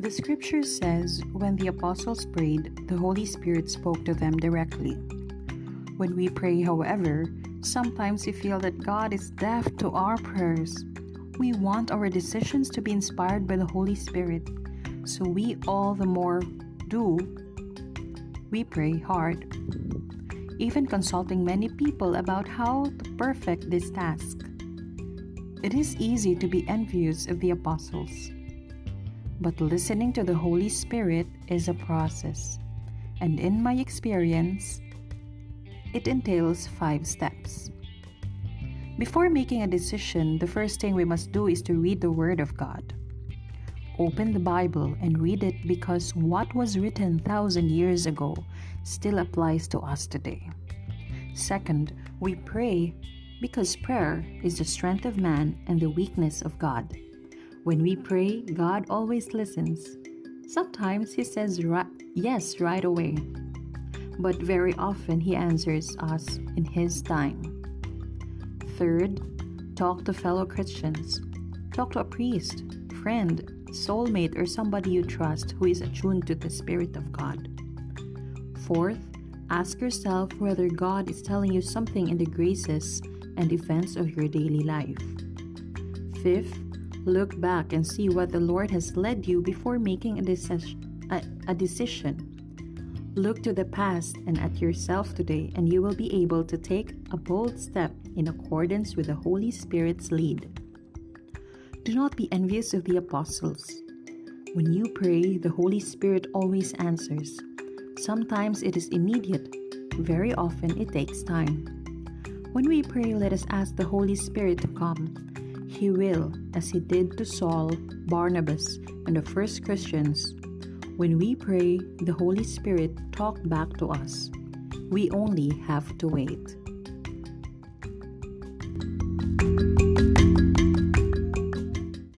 The scripture says when the apostles prayed, the Holy Spirit spoke to them directly. When we pray, however, sometimes we feel that God is deaf to our prayers. We want our decisions to be inspired by the Holy Spirit, so we all the more do. We pray hard, even consulting many people about how to perfect this task. It is easy to be envious of the apostles. But listening to the Holy Spirit is a process. And in my experience, it entails five steps. Before making a decision, the first thing we must do is to read the Word of God. Open the Bible and read it because what was written thousand years ago still applies to us today. Second, we pray because prayer is the strength of man and the weakness of God. When we pray, God always listens. Sometimes He says yes right away, but very often He answers us in His time. Third, talk to fellow Christians. Talk to a priest, friend, soulmate, or somebody you trust who is attuned to the Spirit of God. Fourth, ask yourself whether God is telling you something in the graces and events of your daily life. Fifth, look back and see what the Lord has led you before making a, decision. A, a decision. Look to the past and at yourself today, and you will be able to take a bold step in accordance with the Holy Spirit's lead. Do not be envious of the apostles. When you pray, the Holy Spirit always answers. Sometimes it is immediate, very often it takes time. When we pray, let us ask the Holy Spirit to come. He will, as He did to Saul, Barnabas, and the first Christians. When we pray, the Holy Spirit talked back to us. We only have to wait.